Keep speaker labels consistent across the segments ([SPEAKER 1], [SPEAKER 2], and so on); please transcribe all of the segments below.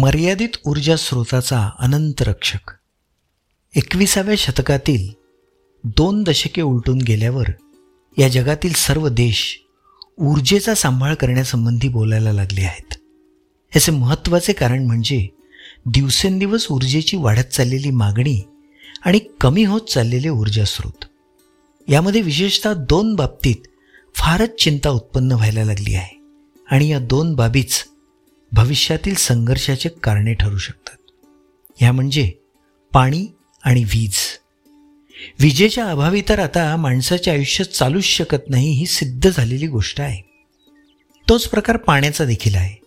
[SPEAKER 1] मर्यादित ऊर्जा स्रोताचा अनंत रक्षक. एकविसाव्या शतकातील दोन दशके उलटून गेल्यावर या जगातील सर्व देश ऊर्जेचा सांभाळ करण्यासंबंधी बोलायला लागले आहेत. याचे महत्त्वाचे कारण म्हणजे दिवसेंदिवस ऊर्जेची वाढत चाललेली मागणी आणि कमी होत चाललेले ऊर्जा स्रोत. यामध्ये विशेषतः दोन बाबतीत फारच चिंता उत्पन्न व्हायला लागली आहे आणि या दोन बाबीच भविष्यातील संघर्षाचे कारणे ठरू शकतात. ह्या म्हणजे पाणी आणि वीज. विजेच्या अभावी तर आता माणसाचे आयुष्य चालूच शकत नाही ही सिद्ध झालेली गोष्ट आहे. तोच प्रकार पाण्याचा देखील आहे.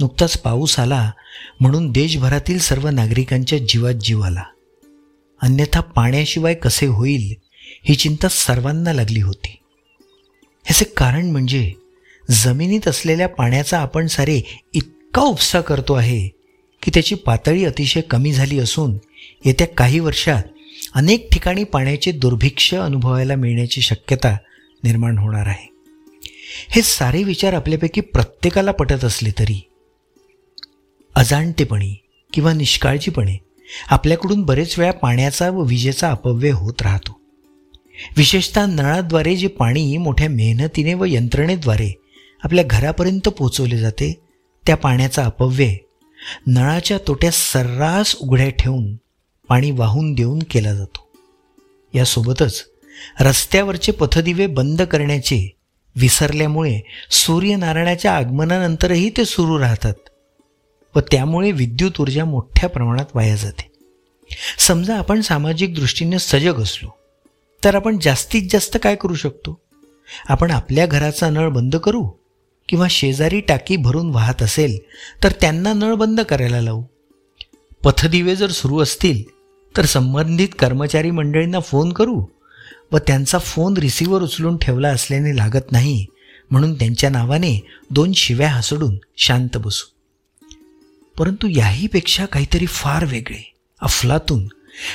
[SPEAKER 1] नुकताच पाऊस आला म्हणून देशभरातील सर्व नागरिकांच्या जीवात जीव आला. अन्यथा पाण्याशिवाय कसे होईल ही चिंता सर्वांना लागली होती. ह्याचे कारण म्हणजे जमिनीत असलेल्या पाण्याचा आपण सारे इतका उपसा करतो आहे की त्याची पातळी अतिशय कमी झाली असून येत्या काही वर्षात अनेक ठिकाणी पाण्याचे दुर्भिक्ष अनुभवायला मिळण्याची शक्यता निर्माण होणार आहे. हे सारे विचार आपल्यापैकी प्रत्येकाला पटत असले तरी अजाणतेपणी किंवा निष्काळजीपणे आपल्याकडून बरेच वेळा पाण्याचा व विजेचा अपव्यय होत राहतो. विशेषतः नळाद्वारे जे पाणी मोठ्या मेहनतीने व यंत्रणेद्वारे आपल्या घरापर्यंत पोचवले जाते त्या पाण्याचा अपव्यय. नळाच्या तोट्या सर्रास उघड्या ठेवून पाणी वाहून देऊन केला जातो. यासोबतच रस्त्यावरचे पथदिवे बंद करण्याचे विसरल्यामुळे सूर्यनारायणाच्या आगमनानंतरही ते सुरू राहतात व त्यामुळे विद्युत ऊर्जा मोठ्या प्रमाणात वाया जाते. समजा आपण सामाजिक दृष्टीने सजग असलो तर आपण जास्तीत जास्त काय करू शकतो? आपण आपल्या घराचा नळ बंद करू? किंवा शेजारी टाकी भरून वाहत असेल तर त्यांना नळ बंद करायला लावू. पथदिवे जर सुरू असतील तर संबंधित कर्मचारी मंडळींना फोन करू व त्यांचा फोन रिसिव्हर उचलून ठेवला असल्याने लागत नाही म्हणून त्यांच्या नावाने दोन शिव्या हसडून शांत बसू. परंतु याहीपेक्षा काहीतरी फार वेगळे अफलातून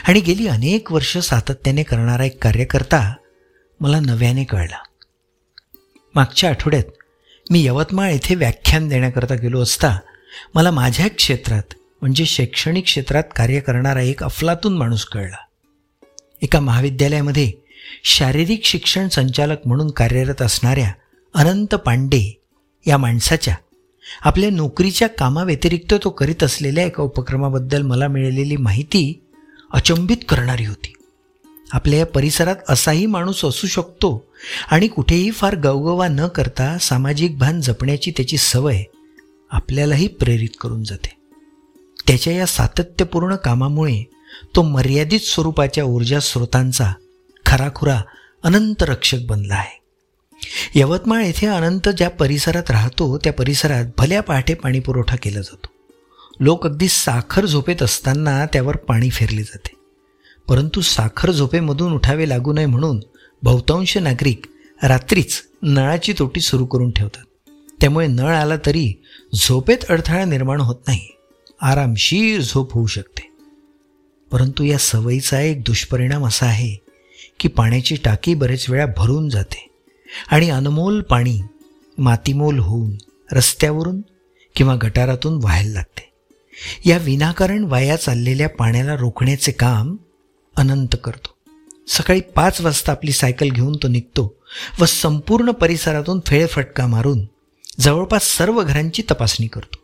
[SPEAKER 1] आणि गेली अनेक वर्ष सातत्याने करणारा एक कार्यकर्ता मला नव्याने कळला. मागच्या आठवड्यात मी यवतमाळ येथे व्याख्यान देण्याकरता गेलो असता मला माझ्या क्षेत्रात म्हणजे शैक्षणिक क्षेत्रात कार्य करणारा एक अफलातून माणूस कळला. एका महाविद्यालयामध्ये शारीरिक शिक्षण संचालक म्हणून कार्यरत असणाऱ्या अनंत पांडे या माणसाच्या आपल्या नोकरीच्या कामाव्यतिरिक्त तो करीत असलेल्या एका उपक्रमाबद्दल मला मिळालेली माहिती अचंबित करणारी होती. आपल्या या परिसरात असाही माणूस असू शकतो. आणि कुठेही फार गवगवा न करता सामाजिक भान जपण्याची त्याची सवय आपल्यालाही प्रेरित करून जाते. त्याच्या या सातत्यपूर्ण कामामुळे तो मर्यादित स्वरूपाच्या ऊर्जा स्रोतांचा खराखुरा अनंत रक्षक बनला आहे. यवतमाळ येथे अनंत ज्या परिसरात राहतो त्या परिसरात भल्या पहाटे पाणीपुरवठा केला जातो. लोक अगदी साखर झोपेत असताना त्यावर पाणी फेरले जाते. परंतु साखर झोपेमधून उठावे लागू नये म्हणून बहुतांश नागरिक रात्रीच नळाची तोटी सुरू करून ठेवतात. त्यामुळे नळ आला तरी झोपेत अडथळा निर्माण होत नाही. आरामशीर झोप होऊ शकते. परंतु या सवयीचा एक दुष्परिणाम असा आहे की पाण्याची टाकी बरेच वेळा भरून जाते आणि अनमोल पाणी मातीमोल होऊन रस्त्यावरून किंवा गटारातून व्हायला लागते. या विनाकारण वाया चाललेल्या पाण्याला रोखण्याचे काम अनंत करतो. सकाळी पाच वाजता आपली सायकल घेऊन तो निघतो व संपूर्ण परिसरातून फेळफटका मारून जवळपास सर्व घरांची तपासणी करतो.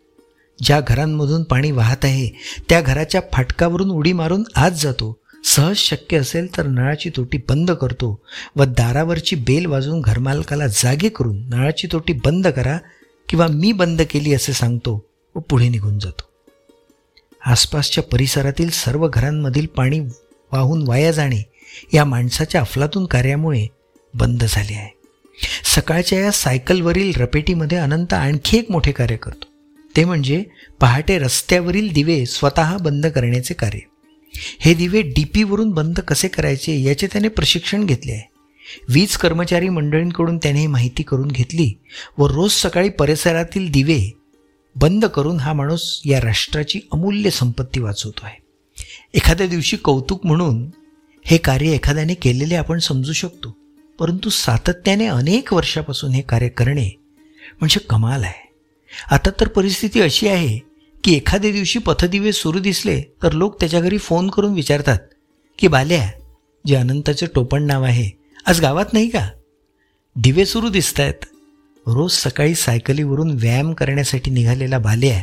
[SPEAKER 1] ज्या घरांमधून पाणी वाहत आहे त्या घराच्या फाटकावरून उडी मारून आत जातो. सहज शक्य असेल तर नळाची तोटी बंद करतो व दारावरची बेल वाजवून घरमालकाला जागे करून नळाची तोटी बंद करा किंवा मी बंद केली असे सांगतो व पुढे निघून जातो. आसपासच्या परिसरातील सर्व घरांमधील पाणी वाहून वाया जाणे या माणसाच्या अफलातून कार्यामुळे बंद झाले आहे. सकाळच्या या सायकलवरील रपेटीमध्ये अनंत आणखी एक मोठे कार्य करतो. ते म्हणजे पहाटे रस्त्यावरील दिवे स्वतः बंद करण्याचे कार्य. हे दिवे डी पीवरून बंद कसे करायचे याचे त्याने प्रशिक्षण घेतले आहे. वीज कर्मचारी मंडळींकडून त्याने ही माहिती करून घेतली व रोज सकाळी परिसरातील दिवे बंद करून हा माणूस या राष्ट्राची अमूल्य संपत्ती वाचवतो आहे. एखाद्या दिवशी कौतुक म्हणून हे कार्य एखाद्याने केलेले आपण समजू शकतो. परंतु सातत्याने अनेक वर्षापासून हे कार्य करणे म्हणजे कमाल आहे. आता तर परिस्थिती अशी आहे की एखाद्या दिवशी पथदिवे सुरू दिसले तर लोक त्याच्या घरी फोन करून विचारतात की बाल्या जे अनंताचे टोपण नाव आहे आज गावात नाही का? दिवे सुरू दिसत आहेत रोज सकाळी सायकलीवरून व्यायाम करण्यासाठी निघालेला बाल्या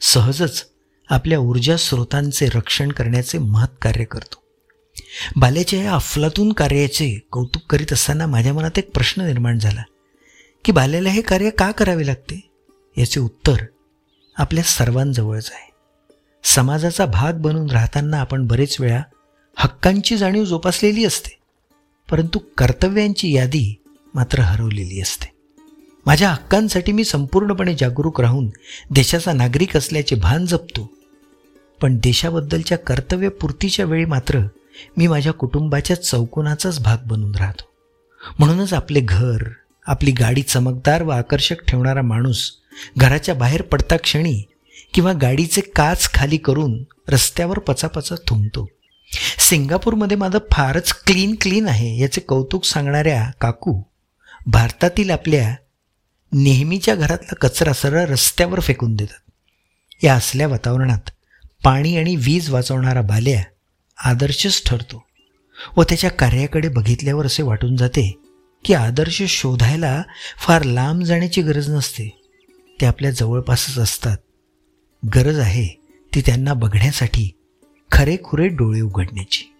[SPEAKER 1] सहजच आपल्या ऊर्जा स्रोतांचे रक्षण करण्याचे महत् कार्य करतो. बाल्याच्या या अफलातून कार्याचे कौतुक करीत असताना माझ्या मनात एक प्रश्न निर्माण झाला. की बाल्याला हे कार्य का करावे लागते? याचे उत्तर आपल्या सर्वांजवळच आहे. समाजाचा भाग बनून राहताना आपण बरेच वेळा हक्कांची जाणीव जोपासलेली असते. परंतु कर्तव्यांची यादी मात्र हरवलेली असते. माझ्या हक्कांसाठी मी संपूर्णपणे जागरूक राहून देशाचा नागरिक असल्याचे भान जपतो. पण देशाबद्दलच्या कर्तव्यपूर्तीच्या वेळी मात्र मी माझ्या कुटुंबाच्या चौकोनाचाच भाग बनून राहतो. म्हणूनच आपले घर आपली गाडी चमकदार व आकर्षक ठेवणारा माणूस घराच्या बाहेर पडता क्षणी किंवा गाडीचे काच खाली करून रस्त्यावर पचापचा थुंकतो. सिंगापूरमध्ये माझं फारच क्लीन क्लीन आहे याचे कौतुक सांगणाऱ्या काकू भारतातील आपल्या नेहमीच्या घरातला कचरा सरळ रस्त्यावर फेकून देतात. या असल्या वातावरणात पाणी आणि वीज वाचवणारा बाल्या आदर्शच ठरतो व त्याच्या कार्याकडे बघितल्यावर असे वाटून जाते की आदर्श शोधायला फार लांब जाण्याची गरज नसते. ते आपल्या जवळपासच असतात. गरज आहे ती त्यांना बघण्यासाठी खरेखुरे डोळे उघडण्याची.